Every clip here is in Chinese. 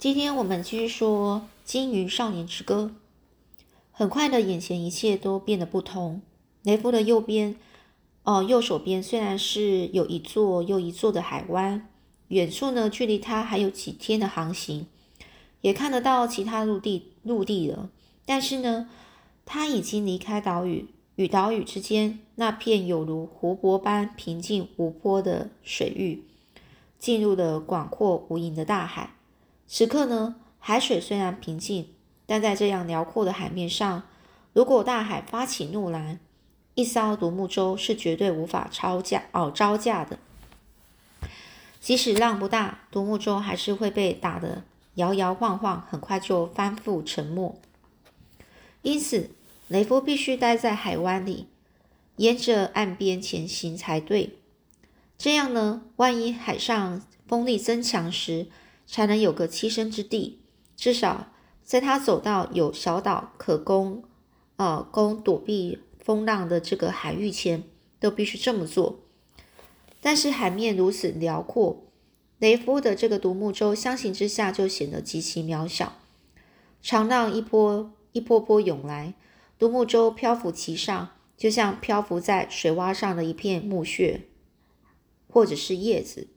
今天我们继续说《金鱼少年之歌》。很快的，眼前一切都变得不同。雷夫的右边，哦，右手边虽然是有一座又一座的海湾，远处呢，距离他还有几天的航行，也看得到其他陆地陆地了。但是呢，他已经离开岛屿。与岛屿之间那片有如湖泊般平静无波的水域，进入了广阔无垠的大海。此刻呢，海水虽然平静，但在这样辽阔的海面上，如果大海发起怒来，一艘独木舟是绝对无法超架哦招架的。即使浪不大，独木舟还是会被打得摇摇晃晃，很快就翻覆沉没。因此。雷夫必须待在海湾里，沿着岸边前行才对。这样呢，万一海上风力增强时，才能有个栖身之地。至少在他走到有小岛可供，呃，供躲避风浪的这个海域前，都必须这么做。但是海面如此辽阔，雷夫的这个独木舟相形之下就显得极其渺小。长浪一波一波波涌来。独木舟漂浮其上，就像漂浮在水洼上的一片木屑，或者是叶子。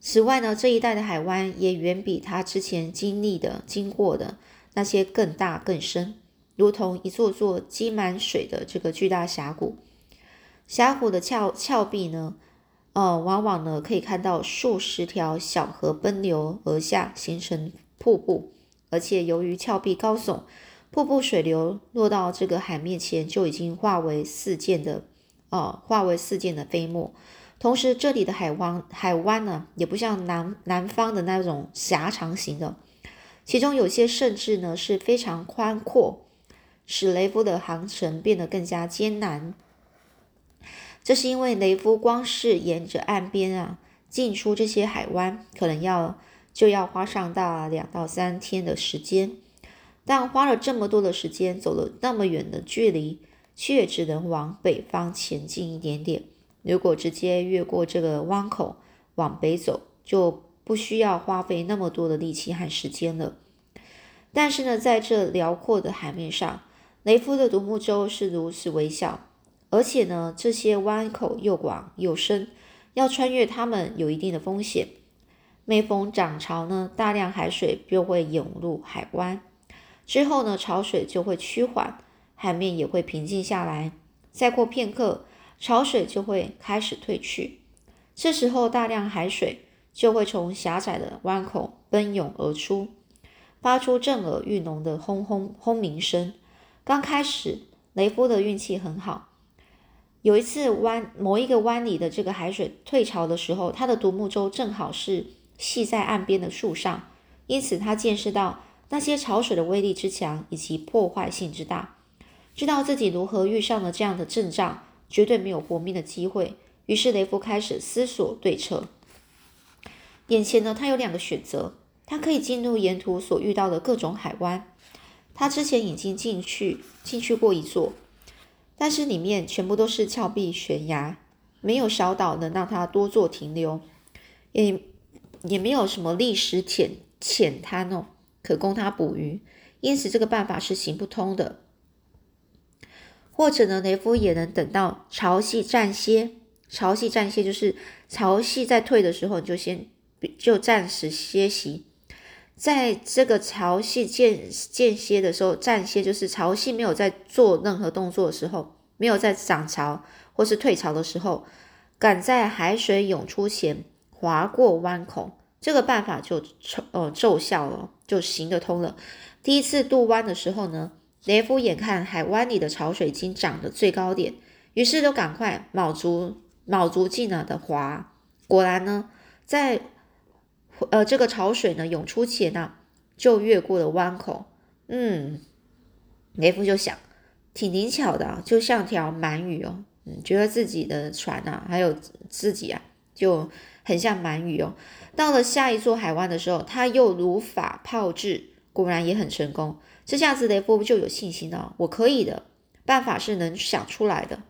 此外呢，这一带的海湾也远比他之前经历的、经过的那些更大更深，如同一座座积满水的这个巨大峡谷。峡谷的峭峭壁呢，呃，往往呢可以看到数十条小河奔流而下，形成瀑布，而且由于峭壁高耸。瀑布水流落到这个海面前，就已经化为四溅的，呃，化为四溅的飞沫。同时，这里的海湾海湾呢，也不像南南方的那种狭长型的，其中有些甚至呢是非常宽阔，使雷夫的航程变得更加艰难。这是因为雷夫光是沿着岸边啊进出这些海湾，可能要就要花上大两到三天的时间。但花了这么多的时间，走了那么远的距离，却只能往北方前进一点点。如果直接越过这个湾口往北走，就不需要花费那么多的力气和时间了。但是呢，在这辽阔的海面上，雷夫的独木舟是如此微小，而且呢，这些湾口又广又深，要穿越它们有一定的风险。每逢涨潮呢，大量海水就会涌入海湾。之后呢，潮水就会趋缓，海面也会平静下来。再过片刻，潮水就会开始退去。这时候，大量海水就会从狭窄的湾口奔涌而出，发出震耳欲聋的轰轰轰鸣声。刚开始，雷夫的运气很好。有一次湾某一个湾里的这个海水退潮的时候，他的独木舟正好是系在岸边的树上，因此他见识到。那些潮水的威力之强以及破坏性之大，知道自己如何遇上了这样的阵仗，绝对没有活命的机会。于是雷夫开始思索对策。眼前呢，他有两个选择：他可以进入沿途所遇到的各种海湾，他之前已经进去进去过一座，但是里面全部都是峭壁悬崖，没有小岛能让他多做停留，也也没有什么历史浅浅滩哦。可供他捕鱼，因此这个办法是行不通的。或者呢，雷夫也能等到潮汐暂歇，潮汐暂歇就是潮汐在退的时候，你就先就暂时歇息。在这个潮汐间间歇的时候，暂歇就是潮汐没有在做任何动作的时候，没有在涨潮或是退潮的时候，赶在海水涌出前划过湾口。这个办法就奏呃奏效了，就行得通了。第一次渡湾的时候呢，雷夫眼看海湾里的潮水已经涨到最高点，于是就赶快卯足卯足劲了的划。果然呢，在呃这个潮水呢涌出前呢，就越过了湾口。嗯，雷夫就想，挺灵巧的，就像条鳗鱼哦。嗯，觉得自己的船啊，还有自己啊，就。很像鳗鱼哦。到了下一座海湾的时候，他又如法炮制，果然也很成功。这下子雷夫就有信心了，我可以的，办法是能想出来的。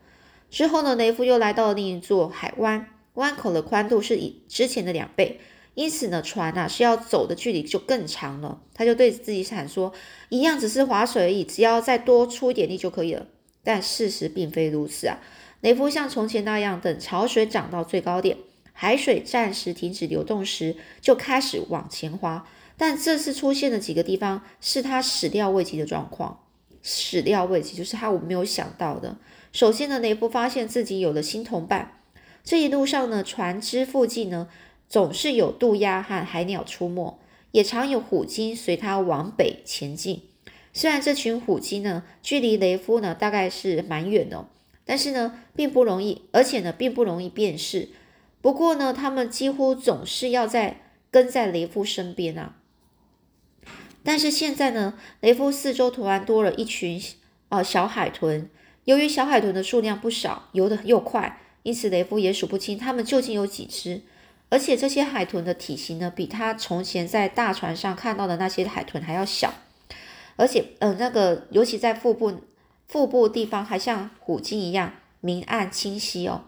之后呢，雷夫又来到了另一座海湾，湾口的宽度是以之前的两倍，因此呢，船啊是要走的距离就更长了。他就对自己喊说：“一样只是划水而已，只要再多出一点力就可以了。”但事实并非如此啊！雷夫像从前那样，等潮水涨到最高点，海水暂时停止流动时，就开始往前滑。但这次出现的几个地方是他始料未及的状况，始料未及就是他我没有想到的。首先呢，雷夫发现自己有了新同伴。这一路上呢，船只附近呢总是有渡鸦和海鸟出没，也常有虎鲸随他往北前进。虽然这群虎鲸呢距离雷夫呢大概是蛮远的，但是呢并不容易，而且呢并不容易辨识。不过呢，他们几乎总是要在跟在雷夫身边啊。但是现在呢，雷夫四周突然多了一群啊小海豚。由于小海豚的数量不少，游得又快，因此雷夫也数不清它们究竟有几只。而且这些海豚的体型呢，比他从前在大船上看到的那些海豚还要小。而且，呃，那个尤其在腹部腹部地方，还像虎鲸一样明暗清晰哦。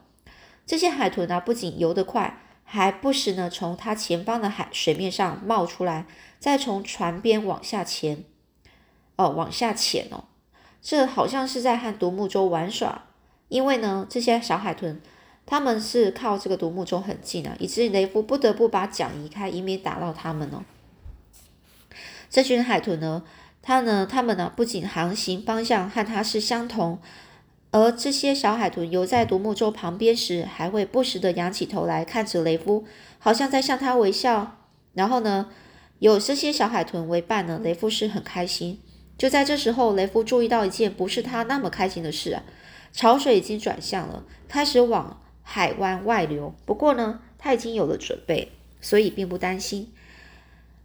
这些海豚呢，不仅游得快，还不时呢从它前方的海水面上冒出来。再从船边往下潜，哦，往下潜哦，这好像是在和独木舟玩耍。因为呢，这些小海豚，他们是靠这个独木舟很近啊，以至于雷夫不得不把桨移开，以免打到他们哦。这群海豚呢，它呢，它们呢，不仅航行方向和它是相同，而这些小海豚游在独木舟旁边时，还会不时的仰起头来看着雷夫，好像在向他微笑。然后呢？有这些小海豚为伴呢，雷夫是很开心。就在这时候，雷夫注意到一件不是他那么开心的事啊，潮水已经转向了，开始往海湾外流。不过呢，他已经有了准备，所以并不担心。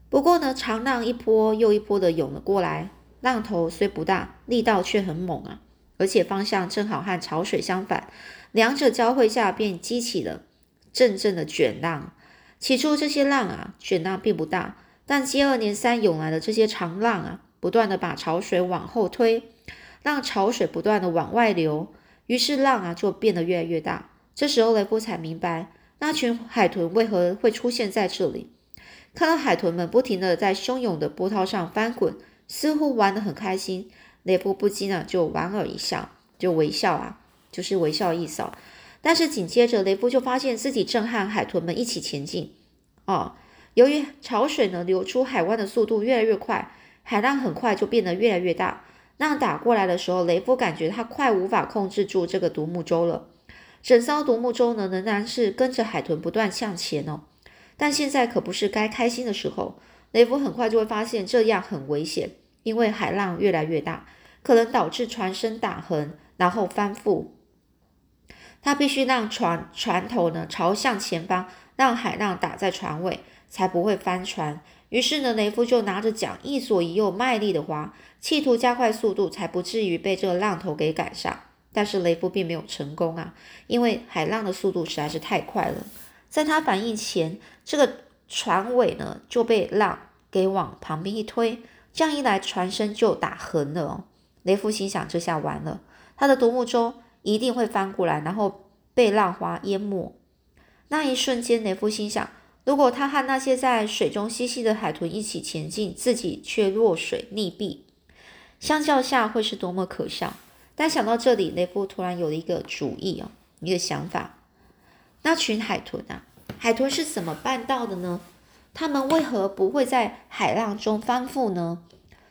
不过呢，长浪一波又一波的涌了过来，浪头虽不大，力道却很猛啊，而且方向正好和潮水相反，两者交汇下便激起了阵阵的卷浪。起初这些浪啊，卷浪并不大。但接二连三涌来的这些长浪啊，不断的把潮水往后推，让潮水不断的往外流，于是浪啊就变得越来越大。这时候雷夫才明白，那群海豚为何会出现在这里。看到海豚们不停的在汹涌的波涛上翻滚，似乎玩得很开心，雷夫不禁呢就莞尔一笑，就微笑啊，就是微笑一扫。但是紧接着，雷夫就发现自己正和海豚们一起前进，哦。由于潮水呢流出海湾的速度越来越快，海浪很快就变得越来越大。浪打过来的时候，雷夫感觉他快无法控制住这个独木舟了。整艘独木舟呢仍然是跟着海豚不断向前哦。但现在可不是该开心的时候。雷夫很快就会发现这样很危险，因为海浪越来越大，可能导致船身打横，然后翻覆。他必须让船船头呢朝向前方，让海浪打在船尾。才不会翻船。于是呢，雷夫就拿着桨一左一右卖力的划，企图加快速度，才不至于被这个浪头给赶上。但是雷夫并没有成功啊，因为海浪的速度实在是太快了。在他反应前，这个船尾呢就被浪给往旁边一推，这样一来，船身就打横了哦。雷夫心想：这下完了，他的独木舟一定会翻过来，然后被浪花淹没。那一瞬间，雷夫心想。如果他和那些在水中嬉戏的海豚一起前进，自己却落水溺毙，相较下会是多么可笑！但想到这里，雷夫突然有了一个主意哦，一个想法。那群海豚啊，海豚是怎么办到的呢？他们为何不会在海浪中翻覆呢？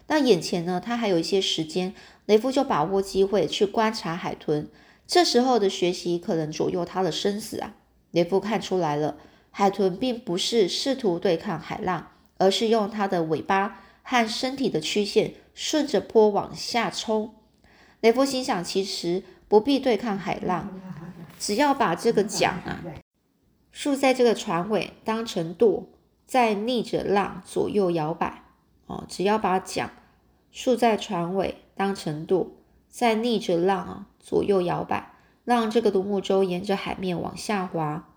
那眼前呢，他还有一些时间，雷夫就把握机会去观察海豚。这时候的学习可能左右他的生死啊！雷夫看出来了。海豚并不是试图对抗海浪，而是用它的尾巴和身体的曲线顺着坡往下冲。雷夫心想，其实不必对抗海浪，只要把这个桨啊竖在这个船尾当成舵，再逆着浪左右摇摆。哦，只要把桨竖在船尾当成舵，再逆着浪啊左右摇摆，让这个独木舟沿着海面往下滑。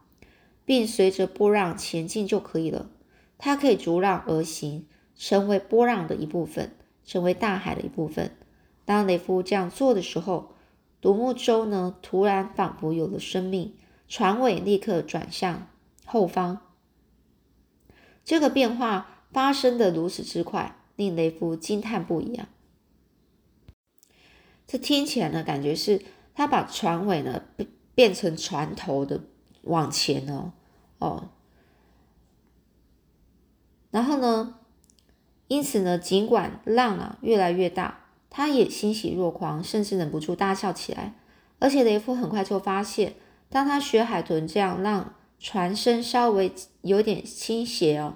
并随着波浪前进就可以了。它可以逐浪而行，成为波浪的一部分，成为大海的一部分。当雷夫这样做的时候，独木舟呢，突然仿佛有了生命，船尾立刻转向后方，这个变化发生的如此之快，令雷夫惊叹不已啊！这听起来呢，感觉是他把船尾呢变变成船头的往前哦哦，然后呢，因此呢，尽管浪啊越来越大，他也欣喜若狂，甚至忍不住大笑起来。而且雷夫很快就发现，当他学海豚这样浪船身稍微有点倾斜哦，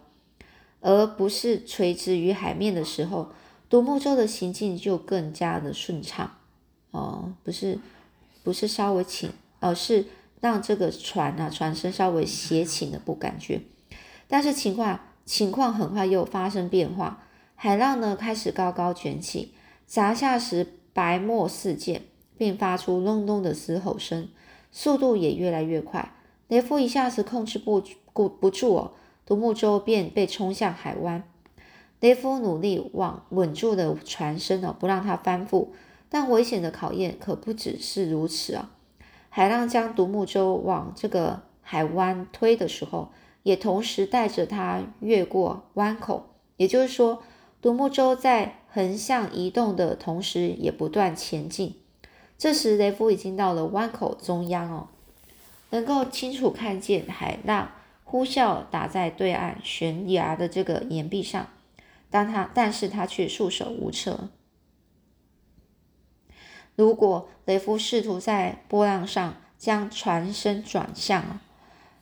而不是垂直于海面的时候，独木舟的行进就更加的顺畅。哦，不是，不是稍微倾，而是让这个船啊船身稍微斜倾的不感觉。但是情况情况很快又发生变化，海浪呢开始高高卷起，砸下时白沫四溅，并发出隆隆的嘶吼声，速度也越来越快。雷夫一下子控制不不不住哦，独木舟便被冲向海湾。雷夫努力往稳住的船身哦，不让它翻覆。但危险的考验可不只是如此啊！海浪将独木舟往这个海湾推的时候，也同时带着它越过湾口。也就是说，独木舟在横向移动的同时，也不断前进。这时，雷夫已经到了湾口中央哦，能够清楚看见海浪呼啸打在对岸悬崖的这个岩壁上。当他，但是他却束手无策。如果雷夫试图在波浪上将船身转向，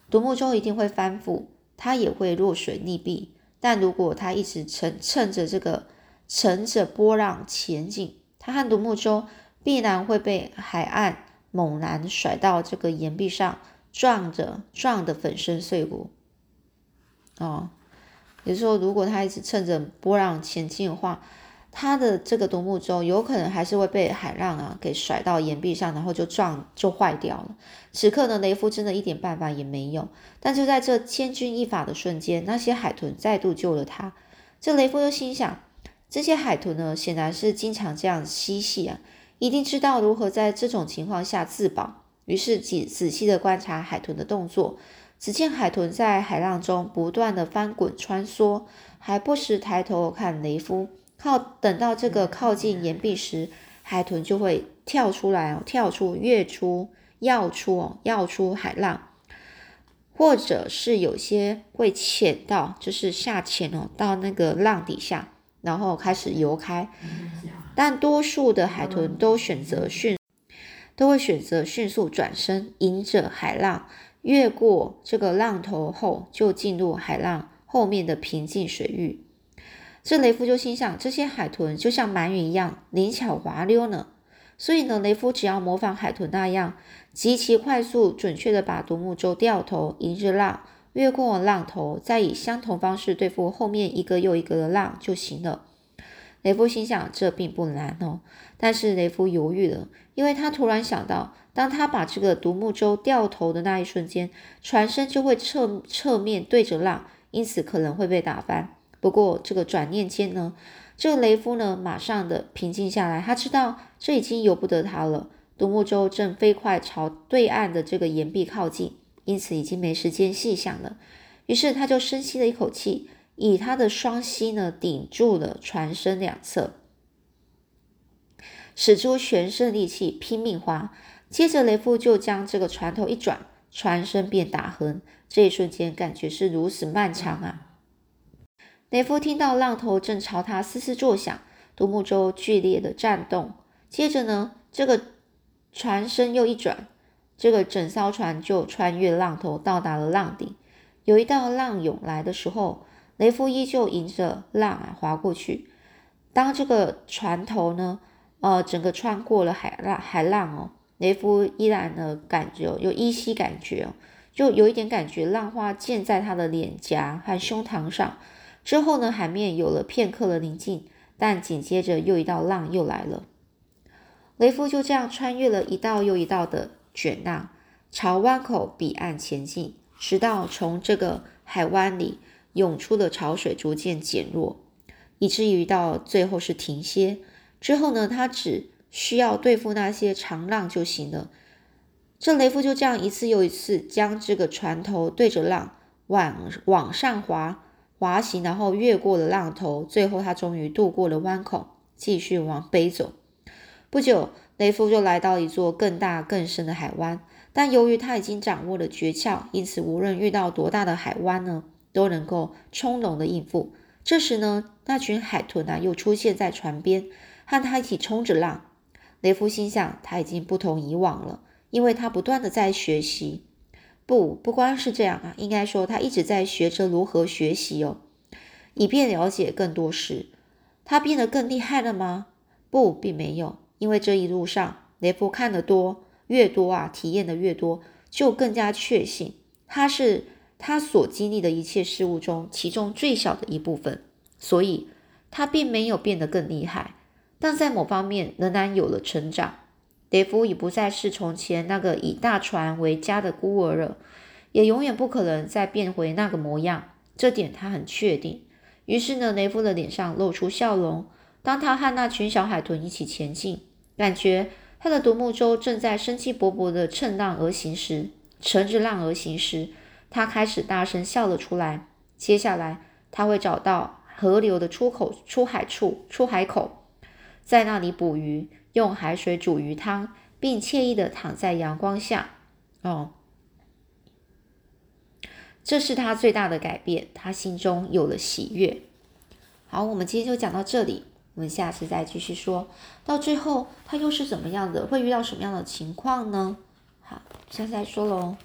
独木舟一定会翻覆，他也会落水溺毙。但如果他一直乘趁着这个乘着波浪前进，他和独木舟必然会被海岸猛然甩到这个岩壁上，撞着撞得粉身碎骨。哦，也就是说，如果他一直趁着波浪前进的话，他的这个独木舟有可能还是会被海浪啊给甩到岩壁上，然后就撞就坏掉了。此刻呢，雷夫真的一点办法也没有。但就在这千钧一发的瞬间，那些海豚再度救了他。这雷夫又心想，这些海豚呢，显然是经常这样嬉戏啊，一定知道如何在这种情况下自保。于是仔仔细的观察海豚的动作，只见海豚在海浪中不断的翻滚穿梭，还不时抬头看雷夫。靠，等到这个靠近岩壁时，海豚就会跳出来哦，跳出跃出，跃出哦，跃出海浪，或者是有些会潜到，就是下潜哦，到那个浪底下，然后开始游开。但多数的海豚都选择迅，都会选择迅速转身，迎着海浪越过这个浪头后，就进入海浪后面的平静水域。这雷夫就心想，这些海豚就像鳗鱼一样灵巧滑溜呢。所以呢，雷夫只要模仿海豚那样，极其快速、准确的把独木舟掉头，迎着浪，越过浪头，再以相同方式对付后面一个又一个的浪就行了。雷夫心想，这并不难哦。但是雷夫犹豫了，因为他突然想到，当他把这个独木舟掉头的那一瞬间，船身就会侧侧面对着浪，因此可能会被打翻。不过，这个转念间呢，这个雷夫呢，马上的平静下来。他知道这已经由不得他了。独木舟正飞快朝对岸的这个岩壁靠近，因此已经没时间细想了。于是他就深吸了一口气，以他的双膝呢顶住了船身两侧，使出全身力气拼命划。接着，雷夫就将这个船头一转，船身便打横。这一瞬间，感觉是如此漫长啊！雷夫听到浪头正朝他嘶嘶作响，独木舟剧烈的颤动。接着呢，这个船身又一转，这个整艘船就穿越浪头，到达了浪顶。有一道浪涌来的时候，雷夫依旧迎着浪啊划过去。当这个船头呢，呃，整个穿过了海浪，海浪哦，雷夫依然呢感觉有依稀感觉哦，就有一点感觉，浪花溅在他的脸颊和胸膛上。之后呢，海面有了片刻的宁静，但紧接着又一道浪又来了。雷夫就这样穿越了一道又一道的卷浪，朝湾口彼岸前进，直到从这个海湾里涌出的潮水逐渐减弱，以至于到最后是停歇。之后呢，他只需要对付那些长浪就行了。这雷夫就这样一次又一次将这个船头对着浪往往上划。滑行，然后越过了浪头，最后他终于渡过了湾口，继续往北走。不久，雷夫就来到一座更大更深的海湾，但由于他已经掌握了诀窍，因此无论遇到多大的海湾呢，都能够从容的应付。这时呢，那群海豚啊又出现在船边，和他一起冲着浪。雷夫心想，他已经不同以往了，因为他不断的在学习。不，不光是这样啊，应该说他一直在学着如何学习哦，以便了解更多事。他变得更厉害了吗？不，并没有，因为这一路上，雷夫看得多，越多啊，体验的越多，就更加确信他是他所经历的一切事物中其中最小的一部分。所以，他并没有变得更厉害，但在某方面仍然有了成长。雷夫已不再是从前那个以大船为家的孤儿了，也永远不可能再变回那个模样。这点他很确定。于是呢，雷夫的脸上露出笑容。当他和那群小海豚一起前进，感觉他的独木舟正在生机勃勃地乘浪而行时，乘着浪而行时，他开始大声笑了出来。接下来，他会找到河流的出口、出海处、出海口，在那里捕鱼。用海水煮鱼汤，并惬意的躺在阳光下。哦，这是他最大的改变。他心中有了喜悦。好，我们今天就讲到这里，我们下次再继续说。到最后，他又是怎么样的？会遇到什么样的情况呢？好，下次再说喽。